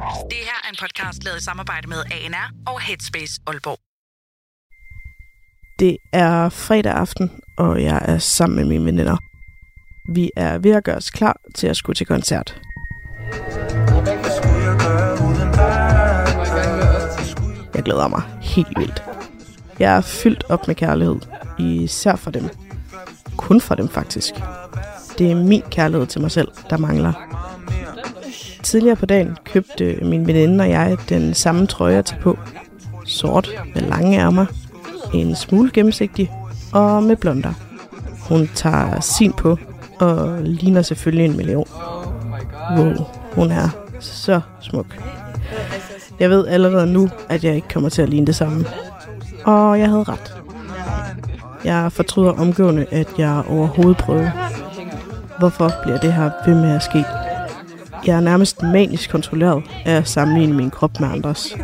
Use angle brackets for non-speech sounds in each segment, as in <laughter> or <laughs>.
Det her er en podcast lavet i samarbejde med ANR og Headspace Aalborg. Det er fredag aften, og jeg er sammen med mine veninder. Vi er ved at gøre os klar til at skulle til koncert. Jeg glæder mig helt vildt. Jeg er fyldt op med kærlighed, især for dem. Kun for dem faktisk. Det er min kærlighed til mig selv, der mangler. Tidligere på dagen købte min veninde og jeg den samme trøje at tage på. Sort med lange ærmer, en smule gennemsigtig og med blonder. Hun tager sin på og ligner selvfølgelig en million. Wow, hun er så smuk. Jeg ved allerede nu, at jeg ikke kommer til at ligne det samme. Og jeg havde ret. Jeg fortryder omgående, at jeg overhovedet prøvede. Hvorfor bliver det her ved med at ske? Jeg er nærmest manisk kontrolleret af at sammenligne min krop med andres.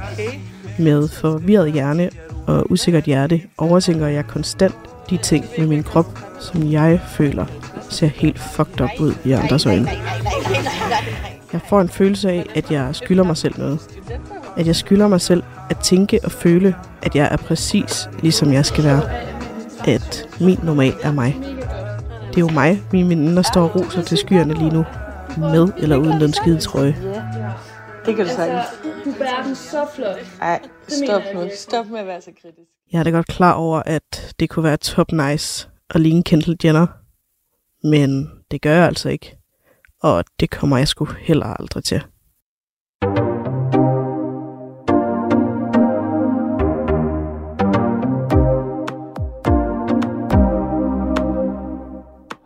Med forvirret hjerne og usikkert hjerte overtænker jeg konstant de ting med min krop, som jeg føler ser helt fucked up ud i andres øjne. Jeg får en følelse af, at jeg skylder mig selv noget. At jeg skylder mig selv at tænke og føle, at jeg er præcis ligesom jeg skal være. At min normal er mig. Det er jo mig, mine veninder står og roser til skyerne lige nu. Med eller uden den skide trøje. Det kan du sagtens. Du bærer den så flot. Ej, stop nu. Stop med at være så kritisk. Jeg er da godt klar over, at det kunne være top nice at ligne Kendall Jenner. Men det gør jeg altså ikke. Og det kommer jeg sgu heller aldrig til.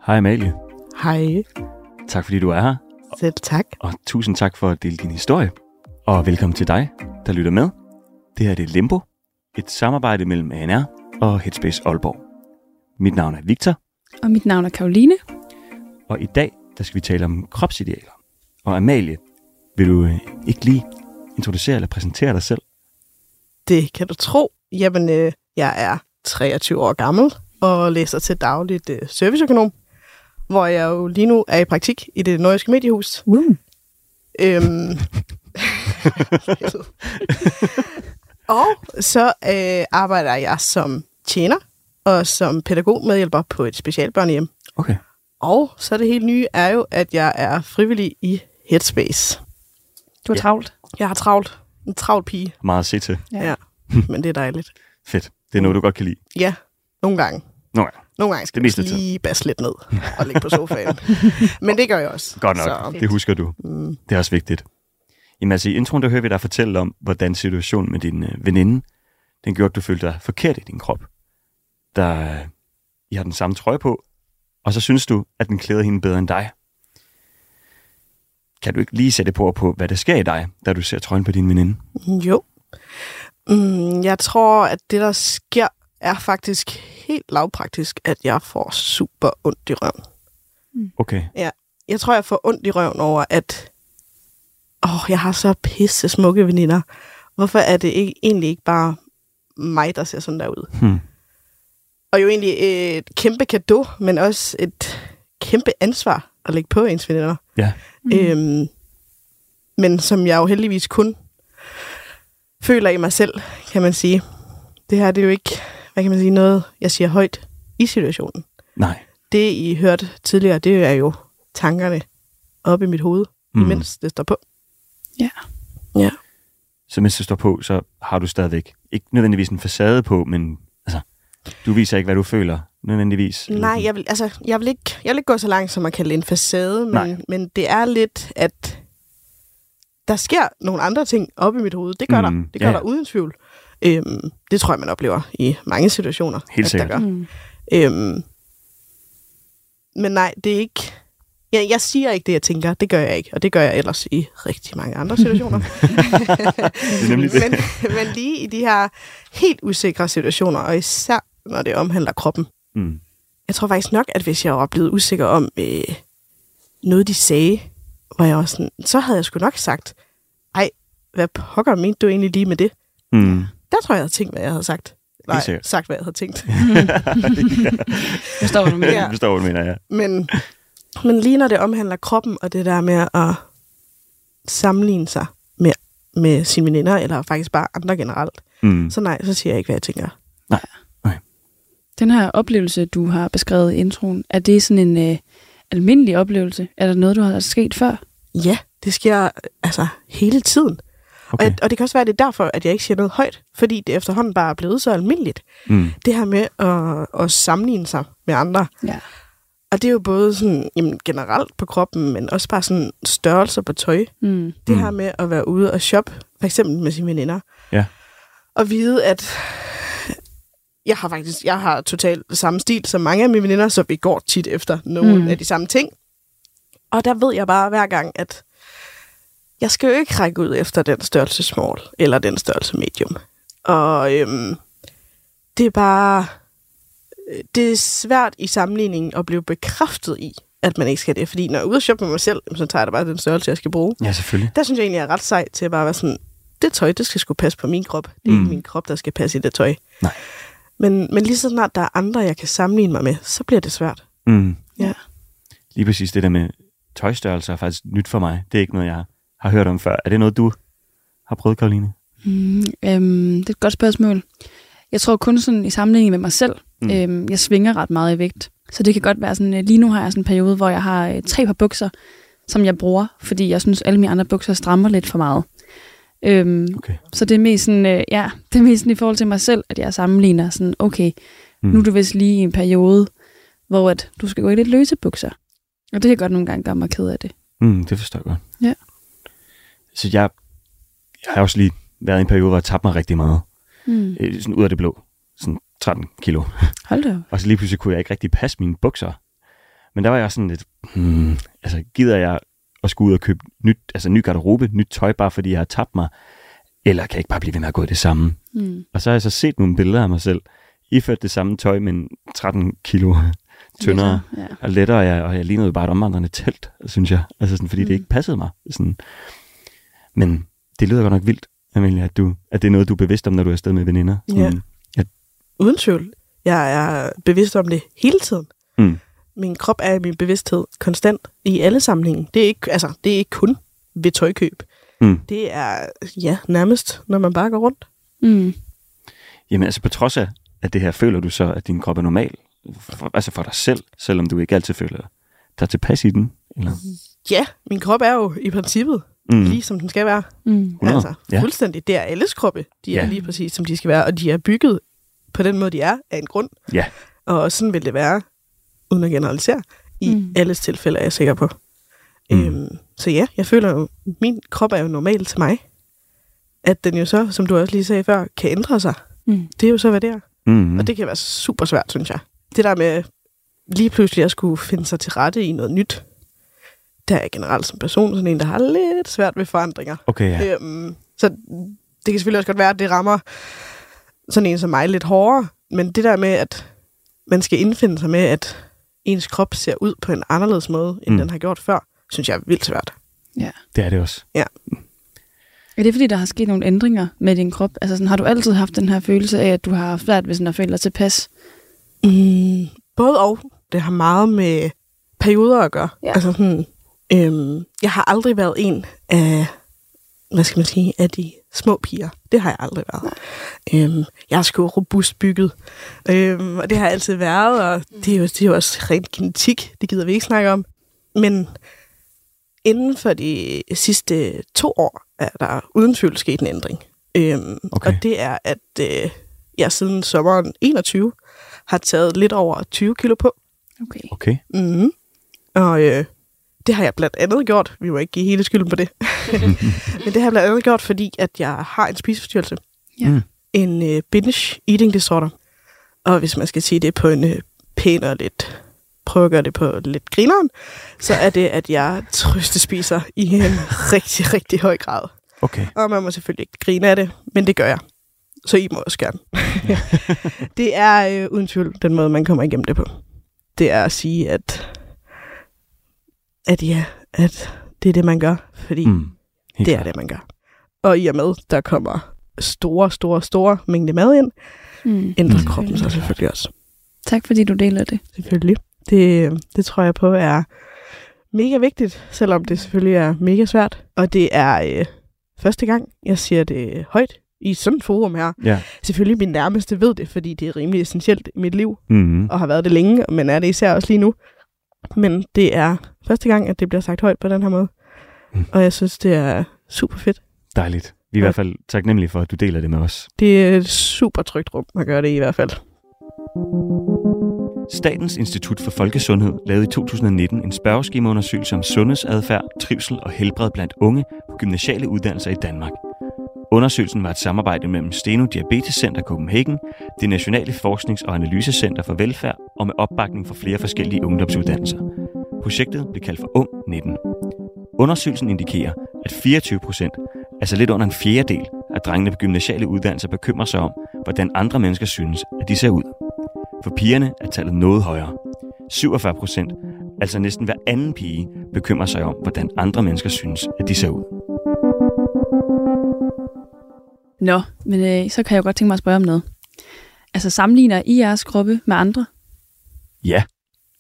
Hej Amalie. Hej. Tak fordi du er her, Selv tak. og tusind tak for at dele din historie. Og velkommen til dig, der lytter med. Det her det er Limbo, et samarbejde mellem ANR og Headspace Aalborg. Mit navn er Victor, Og mit navn er Karoline. og i dag der skal vi tale om kropsidealer. Og Amalie, vil du øh, ikke lige introducere eller præsentere dig selv? Det kan du tro. Jamen, øh, jeg er 23 år gammel og læser til dagligt øh, serviceøkonom, hvor jeg jo lige nu er i praktik i det nordiske mediehus. Uh. Øhm. <laughs> og så øh, arbejder jeg som tjener og som pædagogmedhjælper på et specialbørnehjem. Okay. Og så det helt nye er jo, at jeg er frivillig i Headspace. Du har Ja. travlt. Jeg har travlt. En travl pige. Meget at se til. Ja. Ja. <laughs> Men det er dejligt. Fedt. Det er noget, du godt kan lide. Ja, nogle gange. Nå ja, Nogle gange skal Det jeg lige basse lidt ned og ligge på sofaen. <laughs> Men det gør jeg også. godt nok. Så, Det husker du. mm, Det er også vigtigt. Jamen altså, i introen der hører vi dig fortælle om, hvordan situationen med din øh, veninde, den gjorde, at du følte dig forkert i din krop. Der, øh, I har den samme trøje på, og så synes du, at den klæder hende bedre end dig. Kan du ikke lige sætte på på, hvad der sker i dig, da du ser trøjen på din veninde? jo. Mm, jeg tror, at det, der sker, er faktisk helt lavpraktisk, at jeg får super ondt i røven. Okay. Jeg tror, jeg får ondt i røven over, at åh, jeg har så pisse smukke veninder. Hvorfor er det ikke, egentlig ikke bare mig, der ser sådan der ud? Hmm. Og jo egentlig et kæmpe gave, men også et kæmpe ansvar at lægge på ens veninder. Ja. Mm. Øhm, men som jeg jo heldigvis kun føler i mig selv, kan man sige. Det her det er jo ikke, hvad kan man sige, noget, jeg siger højt i situationen. Nej. Det, I hørte tidligere, det er jo tankerne oppe i mit hoved, mm. Imens det står på. Ja. Ja. Så mens det står på, så har du stadigvæk ikke nødvendigvis en facade på, men altså, du viser ikke, hvad du føler nødvendigvis. Nej, jeg vil, altså, jeg, vil ikke, jeg vil ikke gå så langt, som at kalde det en facade, Nej. men, men det er lidt, at der sker nogle andre ting op i mit hoved. Det gør Mm, der. Det gør ja. der uden tvivl. Øhm, det tror jeg, man oplever i mange situationer. Helt at der sikkert. gør. Mm. Øhm, men nej, det er ikke... Jeg, jeg siger ikke det, jeg tænker. Det gør jeg ikke. Og det gør jeg ellers i rigtig mange andre situationer. <laughs> <laughs> Er det. men, men lige i de her helt usikre situationer, og især når det omhandler kroppen, Mm. jeg tror faktisk nok, at hvis jeg var blevet usikker om øh, noget, de sagde, hvor jeg også sådan, så havde jeg sgu nok sagt, ej, hvad pokker mente du egentlig lige med det? Mm. Der tror jeg, jeg havde tænkt, hvad jeg havde sagt. Nej, sagt, hvad jeg havde tænkt. <laughs> Jeg står, hvad du mener. Ja. Jeg forstår, hvad du mener, ja. Men, men lige når det omhandler kroppen, og det der med at sammenligne sig med med sine veninder, eller faktisk bare andre generelt. Mm. Så nej, så siger jeg ikke, hvad jeg tænker. Den her oplevelse, du har beskrevet i introen, er det sådan en øh, almindelig oplevelse? Er der noget, du har sket før? Ja, det sker altså hele tiden. Okay. Og, og det kan også være, at det er derfor, at jeg ikke siger noget højt, fordi det efterhånden bare er blevet så almindeligt. Mm. Det her med at, at sammenligne sig med andre. Ja. Og det er jo både sådan, jamen, generelt på kroppen, men også bare sådan størrelser på tøj. Mm. Det Mm. her med at være ude og shoppe, for eksempel med sine veninder. Ja. Og vide, at jeg har faktisk jeg har totalt samme stil som mange af mine veninder, så vi går tit efter nogle Mm. mm. af de samme ting. Og der ved jeg bare hver gang, at jeg skal jo ikke række ud efter den størrelse small, eller den størrelse medium. Og øhm, det er bare... øh, Det er svært i sammenligningen at blive bekræftet i, at man ikke skal det. Fordi når jeg er ude og shoppe med mig selv, så tager jeg da bare den størrelse, jeg skal bruge. Ja, selvfølgelig. Der synes jeg egentlig, jeg er ret sej til at bare være sådan, det tøj, det skal sgu passe på min krop. Det er mm. Ikke min krop, der skal passe i det tøj. Nej. Men, men lige så snart der er andre, jeg kan sammenligne mig med, så bliver det svært. Mm. Ja. Lige præcis det der med tøjstørrelse er faktisk nyt for mig. Det er ikke noget, jeg har hørt om før. Er det noget, du har prøvet, Karoline? Mm, øhm, det er et godt spørgsmål. Jeg tror kun sådan i sammenligning med mig selv. Mm. Øhm, jeg svinger ret meget i vægt. Så det kan godt være sådan, øh, lige nu har jeg sådan en periode, hvor jeg har øh, tre par bukser, som jeg bruger, fordi jeg synes, alle mine andre bukser strammer lidt for meget. Øhm, Okay. Så det er mest sådan, øh, ja, det er mest sådan i forhold til mig selv, at jeg sammenligner sådan, okay, mm. nu er du vist lige i en periode, hvor at du skal gå i lidt løse bukser. Og det kan godt nogle gange gøre mig ked af det. Mm, det forstår jeg godt. Ja. Så jeg, jeg har også lige været i en periode, hvor jeg tabte mig rigtig meget. Mm. Øh, sådan ud af det blå. Sådan 13 kilo. Hold da. Og så lige pludselig kunne jeg ikke rigtig passe mine bukser. Men der var jeg sådan lidt, hmm, altså gider jeg at skulle ud og købe nyt, altså ny garderobe, nyt tøj, bare fordi jeg har tabt mig? Eller kan jeg ikke bare blive ved med at gå i det samme? Mm. Og så har jeg så set nogle billeder af mig selv, iført det samme tøj, men 13 kilo tyndere Ja. og lettere, og jeg, og jeg lignede jo bare et omvandrende telt, synes jeg. Altså sådan, fordi mm. det ikke passede mig. Sådan. Men det lyder godt nok vildt, Amelia, at, du, at det er noget, du er bevidst om, når du er afsted med veninder. Ja. Mm. Uden tvivl. Jeg er bevidst om det hele tiden. Mm. Min krop er i min bevidsthed konstant i alle sammenhænge. Det er ikke, altså, det er ikke kun ved tøjkøb. Mm. Det er ja, nærmest, når man bare går rundt. Mm. Jamen altså på trods af, at det her, føler du så, at din krop er normal? For, altså for dig selv, selvom du ikke altid føler dig tilpas i den? Eller? Ja, min krop er jo i princippet Mm. lige som den skal være. Mm. 100, Altså, ja. fuldstændig. Det er alles kroppe. De er Ja. lige præcis, som de skal være. Og de er bygget på den måde, de er, af en grund. Ja. Og sådan vil det være, uden at generalisere, i Mm. alles tilfælde, er jeg sikker på. Mm. Øhm, så ja, jeg føler jo, min krop er jo normal til mig. At den jo så, som du også lige sagde før, kan ændre sig. Mm. Det er jo så, hvad det er. Mm. Og det kan være super svært, synes jeg. Det der med lige pludselig at skulle finde sig til rette i noget nyt, der er jeg generelt som person sådan en, der har lidt svært ved forandringer. Okay, ja. Øhm, så det kan selvfølgelig også godt være, at det rammer sådan en som mig lidt hårdere. Men det der med, at man skal indfinde sig med, at ens krop ser ud på en anderledes måde, end Mm. den har gjort før, synes jeg er vildt svært. Det er det også. Er det fordi, der har sket nogle ændringer med din krop? Altså sådan, har du altid haft den her følelse af, at du har haft svært ved sådan at føle dig tilpas? Mm, både og. Det har meget med perioder at gøre. Ja. Altså sådan, øhm, jeg har aldrig været en af, hvad skal man sige, af de små piger. Det har jeg aldrig været. Øhm, jeg er sgu robust bygget. Øhm, og det har jeg altid været, og det er, jo, det er jo også rent genetik. Det gider vi ikke snakke om. Men inden for de sidste to år er der uden tvivl sket en ændring. Øhm, Okay. Og det er, at øh, jeg siden sommeren 21 har taget lidt over 20 kilo på. Okay. Okay. Mm-hmm. Og øh, det har jeg blandt andet gjort. Vi må ikke give hele skylden på det. <laughs> Men det har jeg blandt andet gjort, fordi at jeg har en spiseforstyrrelse. Ja. Mm. En øh, binge eating disorder. Og hvis man skal sige det på en øh, pæn og lidt prøve at gøre det på lidt grineren, så er det, at jeg trøstespiser i en <laughs> rigtig, rigtig høj grad. Okay. Og man må selvfølgelig ikke grine af det, men det gør jeg. Så I må også gerne. <laughs> det er øh, uden tvivl den måde, man kommer igennem det på. Det er at sige, at, at ja, at det er det, man gør, fordi mm, Mm. Det er det, man gør. Og i og med, der kommer store, store, store mængde mad ind, Mm. ændrer Mm. mm. kroppen sig selvfølgelig også. Tak fordi du deler det. Selvfølgelig. Det, det tror jeg på er mega vigtigt, selvom det selvfølgelig er mega svært. Og det er øh, første gang, jeg siger det højt i sådan et forum her. Ja. Selvfølgelig min nærmeste ved det, fordi det er rimelig essentielt i mit liv, Mm-hmm. og har været det længe, men er det især også lige nu. Men det er første gang, at det bliver sagt højt på den her måde. Mm. Og jeg synes, det er super fedt. Dejligt. Vi er i Ja. hvert fald taknemmelige for, at du deler det med os. Det er et super trygt rum at gøre det i, i hvert fald. Statens Institut for Folkesundhed lavede i 2019 en spørgeskemaundersøgelse om sundhedsadfærd, trivsel og helbred blandt unge på gymnasiale uddannelser i Danmark. Undersøgelsen var et samarbejde mellem Steno Diabetes Center Copenhagen, det nationale forsknings- og analysecenter for velfærd og med opbakning fra flere forskellige ungdomsuddannelser. Projektet blev kaldt for Ung 19. Undersøgelsen indikerer, at 24 procent, altså lidt under en fjerdedel af drengene på gymnasiale uddannelser bekymrer sig om, hvordan andre mennesker synes, at de ser ud. For pigerne er tallet noget højere. 47 procent, altså næsten hver anden pige, bekymrer sig om, hvordan andre mennesker synes, at de ser ud. Nå, men øh, så kan jeg jo godt tænke mig at spørge om noget. Altså sammenligner I jeres gruppe med andre? Ja,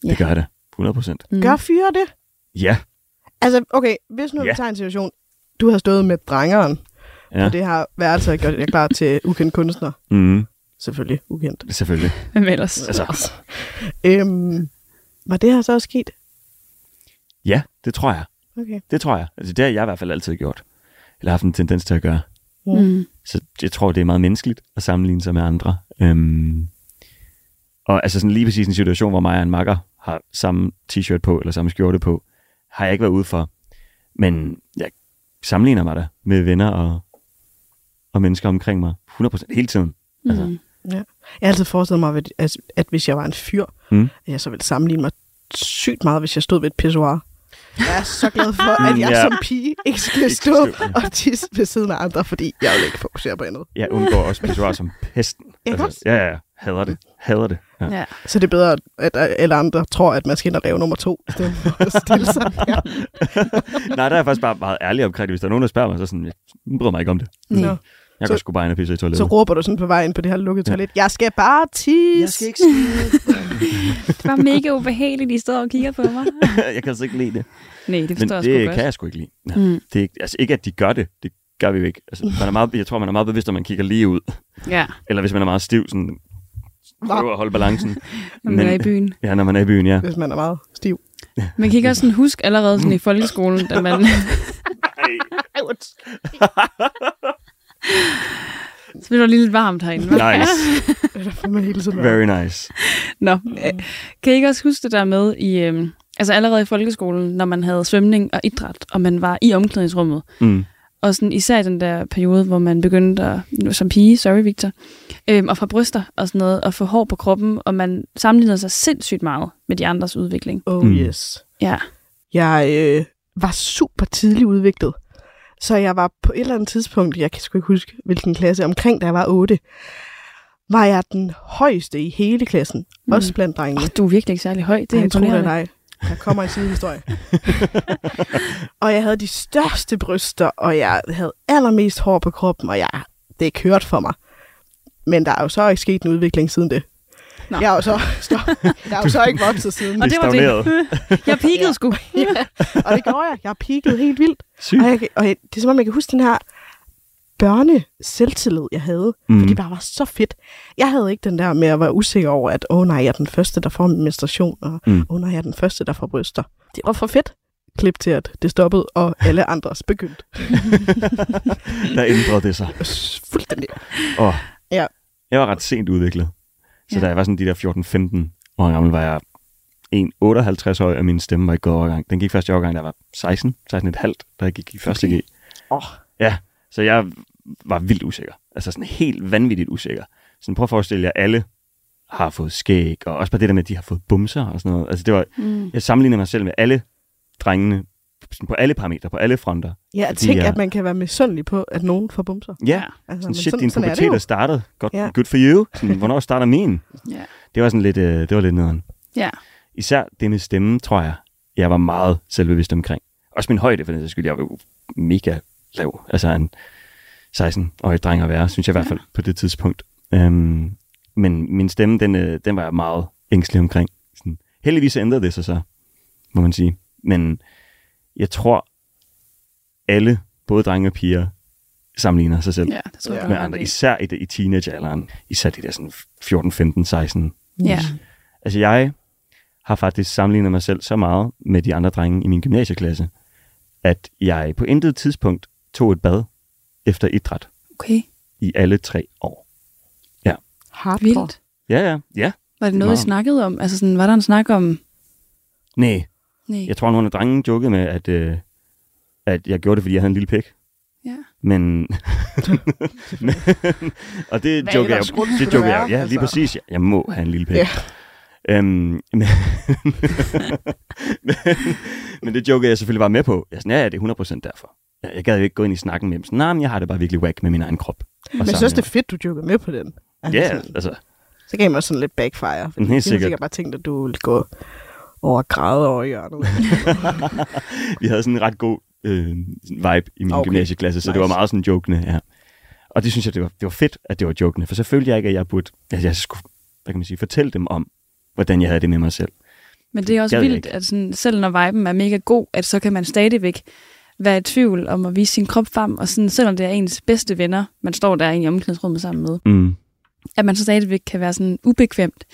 det Ja. gør jeg da. 100 procent. Mm. Gør fyre det? Ja. Altså, okay, hvis nu Ja. vi tager en situation, du har stået med drengeren, ja. Og det har værelse gjort jer klar til ukendt kunstner. Mm, Selvfølgelig ukendt. selvfølgelig. <laughs> Hvem ellers? Altså, Øhm, var det her så også sket? ja, det tror jeg. Okay. Det tror jeg. Altså, det har jeg i hvert fald altid gjort. Eller haft en tendens til at gøre. Mm. Så jeg tror, det er meget menneskeligt at sammenligne sig med andre. Øhm, og altså sådan lige præcis en situation, hvor mig og en makker har samme t-shirt på, eller samme skjorte på, har jeg ikke været ude for. Men jeg sammenligner mig da med venner og, og mennesker omkring mig. 100% hele tiden. Altså. Mm. Jeg har altid forestillet mig, at, at, at hvis jeg var en fyr, Mm. at jeg så ville sammenligne mig sygt meget, hvis jeg stod ved et pissoir. Jeg er så glad for, at Mm, jeg ja. som pige ikke skal stå skal ja. og tisse ved siden af andre, fordi jeg vil ikke fokusere på andet. Jeg undgår også pissoir som pesten. Ikke også? ja, ja, hader det. Hader det. Ja. Ja. Så det er bedre, at alle andre tror, at man skal ind og lave nummer to, i stedet for at stille sig <laughs> der. Nej, der er jeg faktisk bare meget ærlig omkring det. Hvis der er nogen, der spørger mig, så jeg sådan, jeg bryder mig ikke om det. Nej. Nå. Jeg Så- går sgu bare ind og pisse i toilettet. Så råber du sådan på vej ind på det her lukkede toilet. Jeg skal bare tisse. ikke skide. <laughs> Det var mega ubehageligt, I står og kigger på mig. <laughs> jeg kan altså ikke lide det. Nej, det Men forstår jeg sgu det godt. kan jeg sgu ikke lide. Ja. Mm. Det er, ikke- altså ikke, at de gør det. Det gør vi jo ikke. Altså, man er meget, jeg tror, man er meget bevidst, om man kigger lige ud. Ja, Eller hvis man er meget stiv, sådan prøver at holde balancen. <laughs> når man er i byen. <laughs> Ja, når man er i byen, ja. Hvis man er meget stiv. Man kan ikke også sådan huske allerede sådan i folkeskolen, da man... Så bliver det lige lidt varmt herinde. hva'? Nice. <laughs> Hele tiden Very nice. Nå, øh, kan I ikke også huske det der med i... Øh, altså allerede i folkeskolen, når man havde svømning og idræt, og man var i omklædningsrummet, Mm. og sådan, især i den der periode, hvor man begyndte at, nu som pige, sorry Victor, øhm, at få bryster og sådan noget, og få hår på kroppen, og man sammenlignede sig sindssygt meget med de andres udvikling. Oh Mm. yes. Ja. Jeg øh, var super tidligt udviklet. Så jeg var på et eller andet tidspunkt, jeg kan sgu ikke huske, hvilken klasse, omkring da jeg var 8, var jeg den højeste i hele klassen. Mm. Også blandt drengene. Oh, du er virkelig ikke særlig høj, det er Ej, jeg tror imponerende. dig. Der kommer en sidehistorie. <laughs> og jeg havde de største bryster, og jeg havde allermest hår på kroppen, og jeg, det kørte for mig. Men der er jo så ikke sket en udvikling siden det. Nå. Jeg er jo så, stop. jeg er jo så ikke vokset siden. Og det var det. stagneret. Jeg peakede Ja. sgu. <laughs> ja, og det gjorde jeg. Jeg har peaked helt vildt. Sygt. Og, jeg, og jeg, det er som om, jeg kan huske den her børne selvtillid, jeg havde. Mm. Fordi det bare var så fedt. Jeg havde ikke den der med at være usikker over, at åh oh, nej, jeg er den første, der får min menstruation, og åh Mm. oh, nej, jeg er den første, der får bryster. Det var for fedt. Klip til, at det stoppede, og alle andres begyndte. <laughs> Der ændrede det sig. Fuldstændig. Oh. Ja. Jeg var ret sent udviklet. Så Ja. da jeg var sådan de der 14-15 år gammel, var jeg 1,58 år, og min stemme var ikke gået overgang. Den gik først i overgang, da jeg var 16, 16,5, da jeg gik i første Okay. G. Åh. Ja, så jeg var vildt usikker. Altså sådan helt vanvittigt usikker. Sådan prøv at forestille jer, alle har fået skæg, og også bare det der med, at de har fået bumser og sådan noget. Altså det var, Mm. jeg sammenligner mig selv med alle drengene, på alle parametre, på alle fronter. Ja, Fordi tænk, jeg- at man kan være misundelig på, at nogen får bumser. Ja, Altså, sådan, shit, din sådan det pubertet er startet. Godt, Ja. Good for you. Sådan, hvornår starter min? <laughs> Ja. Det var sådan lidt, øh, det var lidt nederen. Ja. Især det med stemmen, tror jeg, jeg var meget selvbevidst omkring. Også min højde, for den skyld. Jeg var jo mega lav. Altså en 16-årig dreng at være, synes jeg i hvert fald på det tidspunkt. Øhm, men min stemme, den, øh, den var jeg meget ængstelig omkring. Sådan, heldigvis ændrede det sig så, må man sige. Men jeg tror, alle, både drenge og piger, sammenligner sig selv Ja, det tror jeg, Ja. med andre. Især i, det- i teenagealderen. Især de der sådan 14, 15, 16. Ja. Altså jeg har faktisk sammenlignet mig selv så meget med de andre drenge i min gymnasieklasse, at jeg på intet tidspunkt tog et bad efter idræt Okay, i alle tre år. Hardcore. vildt. Ja, ja, ja. Var det noget. I snakkede om? Altså sådan, var der en snak om... Nej, Nej. jeg tror, nogle af drengene jokede med, at, øh, at jeg gjorde det, fordi jeg havde en lille pæk. Ja. Men, <laughs> men og det Hvad joker jeg, det det joker jeg, ja, lige Altså. præcis, ja. jeg må have en lille pæk. Ja. Øhm, men, men, men det joker jeg selvfølgelig bare med på. Jeg sådan, ja, ja, det er 100% derfor. Jeg, jeg gad jo ikke gå ind i snakken med dem. Sådan, nej, men jeg har det bare virkelig whack med min egen krop. Og Men jeg synes, det er fedt, du joker med på den. Altså, Ja, sådan, altså, Så gav mig sådan lidt backfire. Fordi Helt sikkert. sikkert bare tænkt, at du ville gå og græde over hjørnet. <laughs> vi havde sådan en ret god øh, vibe i min okay. Gymnasieklasse, så nice. det var meget sådan jokende, ja. Og det synes jeg, det var, det var fedt, at det var jokende, for så følte jeg ikke, at jeg burde, at jeg skulle, hvad kan man sige, fortælle dem om, hvordan jeg havde det med mig selv. Men det er også vildt, at sådan, selv når viben er mega god, at så kan man stadigvæk være i tvivl om at vise sin krop frem, og sådan, selvom det er ens bedste venner, man står der i omklædningsrummet sammen med, Mm. at man så stadigvæk kan være sådan ubekvemt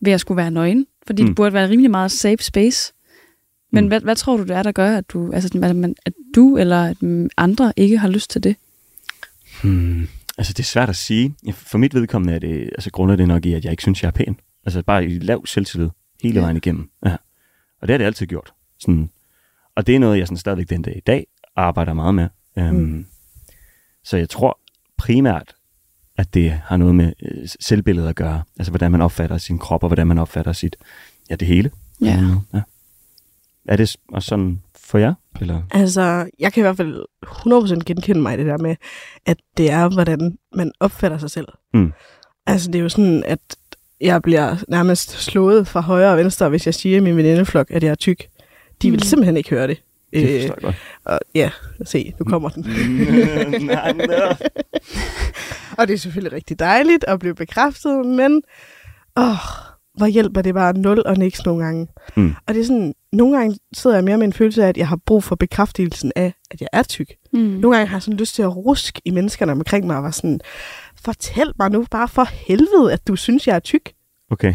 ved at skulle være nøgen, fordi mm. Det burde være rimelig meget safe space. Men Mm. hvad, hvad tror du, det er, der gør, at du, altså, at, man, at du eller at andre ikke har lyst til det? Hmm. Altså, det er svært at sige. For mit vedkommende er det, altså grunder det nok i, at jeg ikke synes, jeg er pæn. Altså, bare i lav selvtillid hele Ja. vejen igennem. Ja. Og det har det altid gjort. Sådan. Og det er noget, jeg sådan stadigvæk den dag i dag arbejder meget med. Um, Mm. Så jeg tror primært, at det har noget med øh, selvbillede at gøre. Altså, hvordan man opfatter sin krop, og hvordan man opfatter sit, ja, det hele. Ja. Mm, ja. Er det også sådan for jer? Eller? Altså, jeg kan i hvert fald 100% genkende mig i det der med, at det er, hvordan man opfatter sig selv. Mm. Altså, det er jo sådan, at jeg bliver nærmest slået fra højre og venstre, hvis jeg siger i min venindeflok, at jeg er tyk. De vil Mm. simpelthen ikke høre det. Det Øh, forstår jeg godt. og ja, se, nu kommer den. <laughs> Nej, nej. Og det er selvfølgelig rigtig dejligt at blive bekræftet, men åh, hvor hjælper det bare nul og niks nogle gange. Mm. Og det er sådan, nogle gange sidder jeg mere med en følelse af, at jeg har brug for bekræftelsen af, at jeg er tyk. Mm. Nogle gange har jeg sådan lyst til at ruske i menneskerne omkring mig og være sådan, fortæl mig nu bare for helvede, at du synes, jeg er tyk. Okay.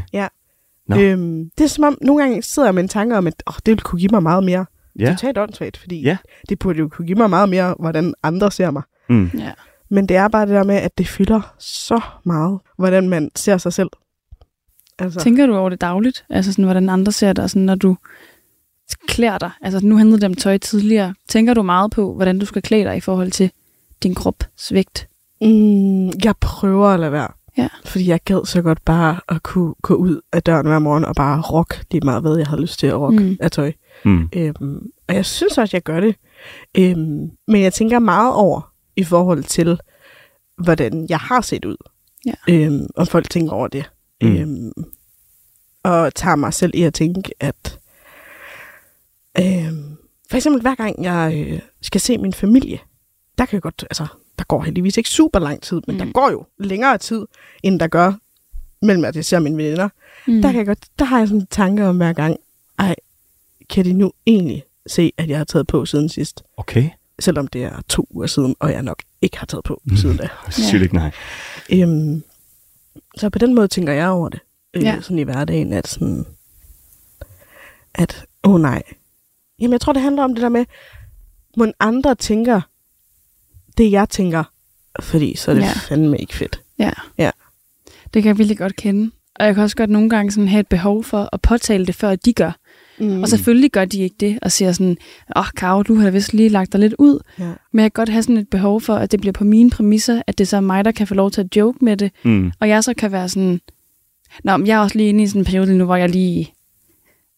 Nå. Øhm, det er som om, nogle gange sidder jeg med en tanke om, at åh, det ville kunne give mig meget mere. Ja. Totalt åndssvagt, fordi Ja. det burde jo kunne give mig meget mere, hvordan andre ser mig. Mm. Ja. Men det er bare det der med, at det fylder så meget, hvordan man ser sig selv. Altså, Tænker du over det dagligt? Altså sådan, hvordan andre ser dig, sådan, når du klæder dig? Altså nu handlede det om tøj tidligere. Tænker du meget på, hvordan du skal klæde dig i forhold til din krops vægt? mm, jeg prøver at lade være. Ja. Fordi jeg gad så godt bare at kunne gå ud af døren hver morgen og bare rock lige meget, hvad jeg havde lyst til at rock Mm. af tøj. Mm. Øhm, og jeg synes også, at jeg gør det. Øhm, men jeg tænker meget over i forhold til, hvordan jeg har set ud. Ja. Øhm, og folk tænker over det. Mm. Øhm, og tager mig selv i at tænke, at øhm, for eksempel hver gang jeg øh, skal se min familie, der kan jeg godt, altså, der går heldigvis ikke super lang tid, men Mm. der går jo længere tid, end der gør mellem at jeg ser mine veninder. Mm. Der, kan jeg godt, der har jeg sådan en tanke om hver gang, ej, kan de nu egentlig se, at jeg har taget på siden sidst? Okay. Selvom det er to uger siden, og jeg nok ikke har taget på siden da. <laughs> Sygt ikke nej. Øhm, så på den måde tænker jeg over det. Øh, Ja. ja. Sådan i hverdagen, at sådan, at, åh oh nej. Jamen, jeg tror, det handler om det der med, må andre tænker det, jeg tænker, fordi så er det Ja. ja. fandme ikke fedt. Det kan jeg virkelig godt kende. Og jeg kan også godt nogle gange sådan have et behov for at påtale det, før de gør. Mm. Og selvfølgelig gør de ikke det, og siger sådan, åh, oh, Karo, du har da vist lige lagt dig lidt ud. Ja. Men jeg kan godt have sådan et behov for, at det bliver på mine præmisser, at det så er mig, der kan få lov til at joke med det, Mm. og jeg så kan være sådan, Nå, men jeg er også lige inde i sådan en periode nu, hvor jeg lige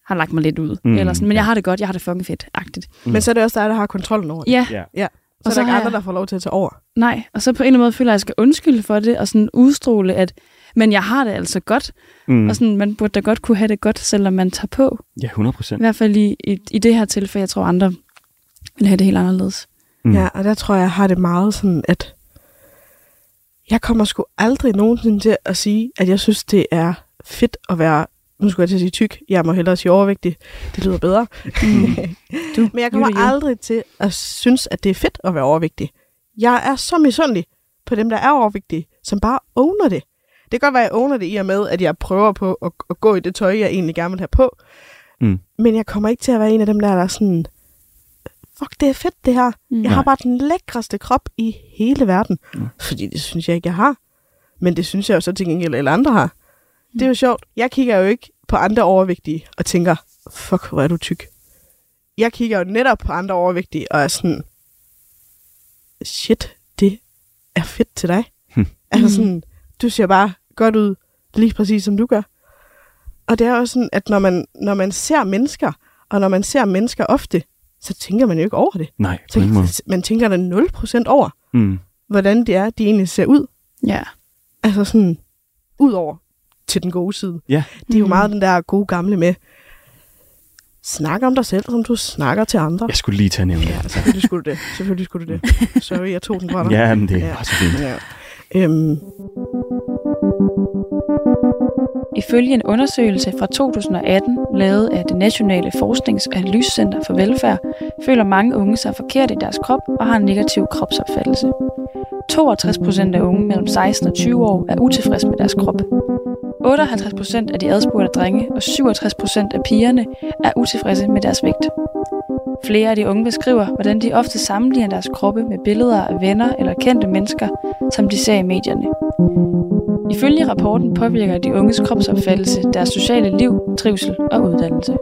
har lagt mig lidt ud. Mm, Mm, eller sådan, men jeg har det godt, jeg har det fucking fedt-agtigt. Men så er det også dig, der har kontrollen over det. Ja, Ja. ja. Så Og er så der ikke har andre, jeg- der får lov til at tage over. nej. Og så på en eller anden måde føler jeg, at jeg skal undskylde for det, og sådan udstråle, at men jeg har det altså godt. Mm. Og sådan, man burde da godt kunne have det godt, selvom man tager på. Ja, 100 I procent. hvert fald i, i, i det her tilfælde, jeg tror andre vil have det helt anderledes. Mm. Ja, og der tror jeg, jeg har det meget sådan, at jeg kommer sgu aldrig nogensinde til at sige, at jeg synes, det er fedt at være, nu skulle jeg til at sige tyk, jeg må hellere sige overvægtig, det lyder bedre. Mm. <laughs> Du, Men jeg kommer you do you. aldrig til at synes, at det er fedt at være overvægtig. Jeg er så misundelig på dem, der er overvægtige, som bare owner det. Det kan godt være, at jeg owner det i og med, at jeg prøver på at, at gå i det tøj, jeg egentlig gerne vil have på. Mm. Men jeg kommer ikke til at være en af dem, der er sådan, fuck, det er fedt det her. Mm. Jeg har bare den lækreste krop i hele verden. Mm. Fordi det synes jeg ikke, jeg har. Men det synes jeg jo så til gengæld, alle andre har. Det er jo sjovt. Jeg kigger jo ikke på andre overvægtige og tænker, fuck, hvor er du tyk. Jeg kigger jo netop på andre overvægtige og er sådan, shit, det er fedt til dig. Hm. Altså sådan, du ser bare godt ud, lige præcis som du gør. Og det er også sådan, at når man, når man ser mennesker, og når man ser mennesker ofte, så tænker man jo ikke over det. Nej, på Så ingen måde. man tænker da 0% over, Mm. hvordan det er, de egentlig ser ud. Ja. Altså sådan, ud over til den gode side. Ja. Det er jo Mm. meget den der gode gamle med, snak om dig selv, som du snakker til andre. Jeg skulle lige tage at nævne det. Ja, selvfølgelig skulle du det. <laughs> Selvfølgelig skulle du det. Sorry, jeg tog den fra dig. Ja, men det er Ja. så fint. ja. Øhm, Ifølge en undersøgelse fra 2018, lavet af det Nationale Forsknings- og Analysecenter for Velfærd, føler mange unge sig forkert i deres krop og har en negativ kropsopfattelse. 62 procent af unge mellem 16 og 20 år er utilfredse med deres krop. 58 procent af de adspurgte drenge og 67 procent af pigerne er utilfredse med deres vægt. Flere af de unge beskriver, hvordan de ofte sammenligner deres kroppe med billeder af venner eller kendte mennesker, som de ser i medierne. Ifølge rapporten påvirker de unges kropsopfattelse deres sociale liv, trivsel og uddannelse.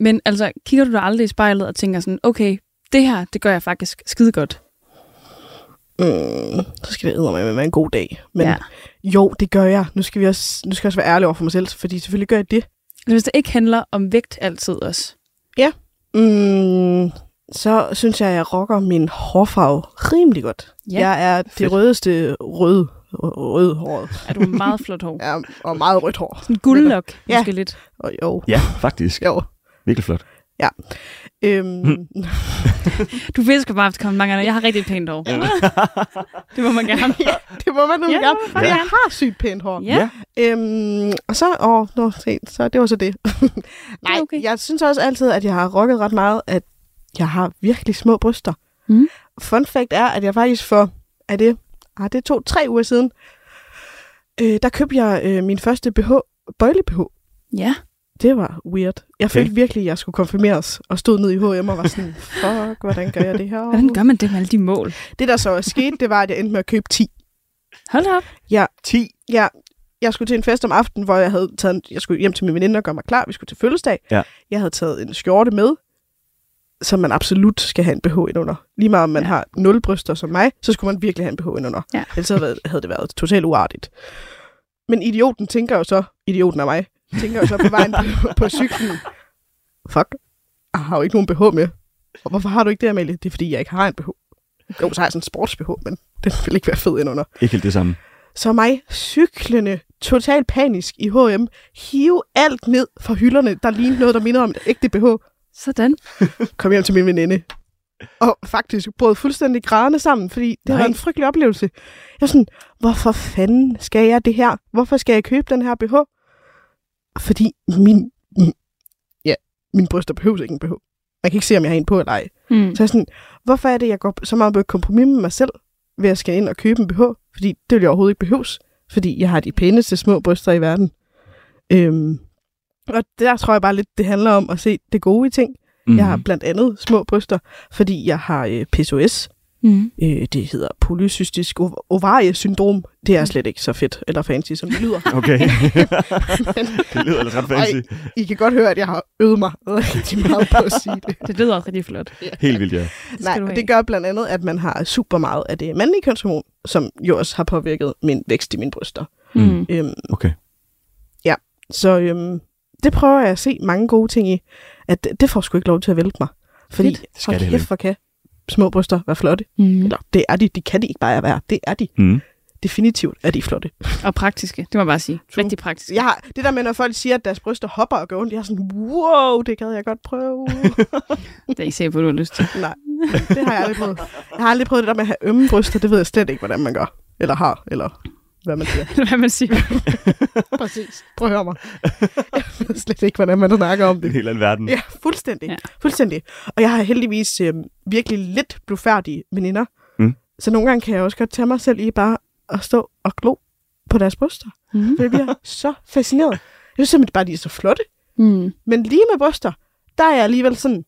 Men altså, kigger du dig aldrig i spejlet og tænker sådan, okay, det her, det gør jeg faktisk skide godt. mm, så skal det eddermame være en god dag. Men ja. ja. jo, det gør jeg. Nu skal, vi også, nu skal jeg også være ærlig over for mig selv, fordi selvfølgelig gør jeg det. Hvis det ikke handler om vægt altid også. Mm, så synes jeg, at jeg rocker min hårfarve rimelig godt. Ja, jeg er det fedt. rødeste rød, rød håret. er du meget flot hår. <laughs> Ja, og meget rødt hår. Sådan en guldlok, Ja. måske lidt. Og jo, Ja, faktisk. jo. Virkelig flot. Øhm, Du visker bare efter komplimenter. Jeg har rigtig pænt hår. <laughs> det må man gerne. ja, det må man nu Ja, ja, det gerne. Ja. Jeg har sygt pænt hår. Ja. Øhm, og så, åh, nå, se, så det var så det. <laughs> Nej, okay. jeg synes også altid, at jeg har rocket ret meget, at jeg har virkelig små bryster. Mhm. Fun fact er, at jeg faktisk for, er det, ah, det er to-tre uger siden, øh, der købte jeg øh, min første BH, bøjle BH. Ja. Det var weird. Jeg Okay. følte virkelig, at jeg skulle konfirmeres, og stod ned i H&M og var sådan, fuck, hvordan gør jeg det her? Hvordan gør man det med alle de mål? Det, der så skete, det var, at jeg endte med at købe 10. Hold op. 10. Ja, jeg skulle til en fest om aftenen, hvor jeg havde taget, en- jeg skulle hjem til min veninde og gøre mig klar. Vi skulle til fødselsdag. Ja. Jeg havde taget en skjorte med, som man absolut skal have en BH ind under. Lige meget om man Ja. har nul bryster som mig, så skulle man virkelig have en BH ind under. Ja. Ellers havde, det været totalt uartigt. Men idioten tænker jo så, idioten af mig, tænker jo så på vejen på, på cyklen. Fuck, jeg har jo ikke nogen BH med. Og hvorfor har du ikke det, Amalie? Det er, fordi jeg ikke har en BH. Jo, så har jeg sådan en sports-BH, men den vil ikke være fed ind under. Ikke helt det samme. Så mig cyklende, totalt panisk i H&M, hive alt ned fra hylderne, der lignede noget, der minder om et ægte BH. Sådan. <laughs> Kom hjem til min veninde. Og faktisk brød fuldstændig grædende sammen, fordi det Nej. var en frygtelig oplevelse. Jeg var sådan, hvorfor fanden skal jeg det her? Hvorfor skal jeg købe den her BH? Fordi min, ja, min bryster behøves ikke en BH. Man kan ikke se, om jeg har en på eller ej. Mm. Så jeg sådan, hvorfor er det, jeg går så meget på kompromis med mig selv, ved at skal ind og købe en BH? Fordi det vil jeg overhovedet ikke behøves. Fordi jeg har de pæneste små bryster i verden. Øhm, og der tror jeg bare lidt, det handler om at se det gode i ting. Mm. Jeg har blandt andet små bryster, fordi jeg har øh, PCOS. Mm. Øh, det hedder polycystisk ov- ovariesyndrom. Det er slet ikke så fedt eller fancy, som det lyder. <laughs> Okay. <laughs> Men det lyder ellers ret fancy. I kan godt høre, at jeg har øvet mig rigtig meget på at sige det. <laughs> Det lyder også rigtig flot. Helt vildt, ja. Nej, og det gør blandt andet, at man har super meget af det mandlige kønshormon, som jo også har påvirket min vækst i mine bryster. Mm. Øhm, Okay. så øhm, det prøver jeg at se mange gode ting i, at det, det får sgu ikke lov til at vælte mig. Fordi. Det skal hold kæft, hvor kan små bryster være flotte. Mm. Eller, det er de. De kan de ikke bare være. Det er de. Mm. Definitivt er de flotte. Og praktiske, det må jeg bare sige. True. Rigtig praktiske. Jeg har, det der med, når folk siger, at deres bryster hopper og går ondt, jeg er sådan, wow, det gad jeg godt prøve. <laughs> Det er ikke sikkert du har lyst til. Nej, det har jeg aldrig prøvet. Jeg har aldrig prøvet det der med at have ømme bryster. Det ved jeg slet ikke, hvordan man gør. Eller har. Eller hvad man siger. <laughs> Hvad man siger. <laughs> Præcis. Prøv at høre mig. Jeg ved slet ikke, hvordan man snakker om Det er en helt anden verden. Ja, fuldstændig. Ja. Fuldstændig. Og jeg har heldigvis øh, virkelig lidt blufærdige veninder. Mm. Så nogle gange kan jeg også godt tage mig selv i bare at stå og glo på deres bryster. Mm. For jeg bliver så fascineret. Jeg synes simpelthen bare, de er så flotte. Mm. Men lige med bryster, der er jeg alligevel sådan...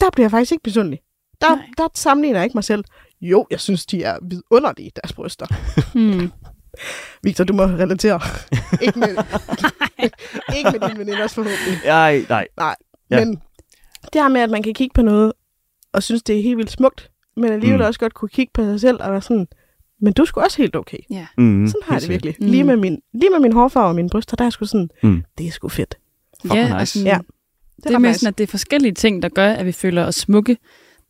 Der bliver jeg faktisk ikke misundelig. Der, Nej. der sammenligner jeg ikke mig selv. Jo, jeg synes, de er vidunderlige, deres bryster. Mm. <laughs> Victor, du må relatere. <laughs> ikke, med, <laughs> ikke med dine veninders forhåbentlig. Ej, nej. Nej, Ja. ja. men det her med, at man kan kigge på noget, og synes, det er helt vildt smukt, men alligevel Mm. mm. også godt kunne kigge på sig selv og være sådan, men du er sgu også helt okay. Ja. Mm, Sådan har jeg det virkelig. Mm. Lige, med min, lige med min hårfarve og mine bryster, der er jeg sgu sådan, Mm. det er sgu fedt. Fuck, ja, og nice. sådan, Ja. det er ret mere nice. sådan, at det er forskellige ting, der gør, at vi føler os smukke.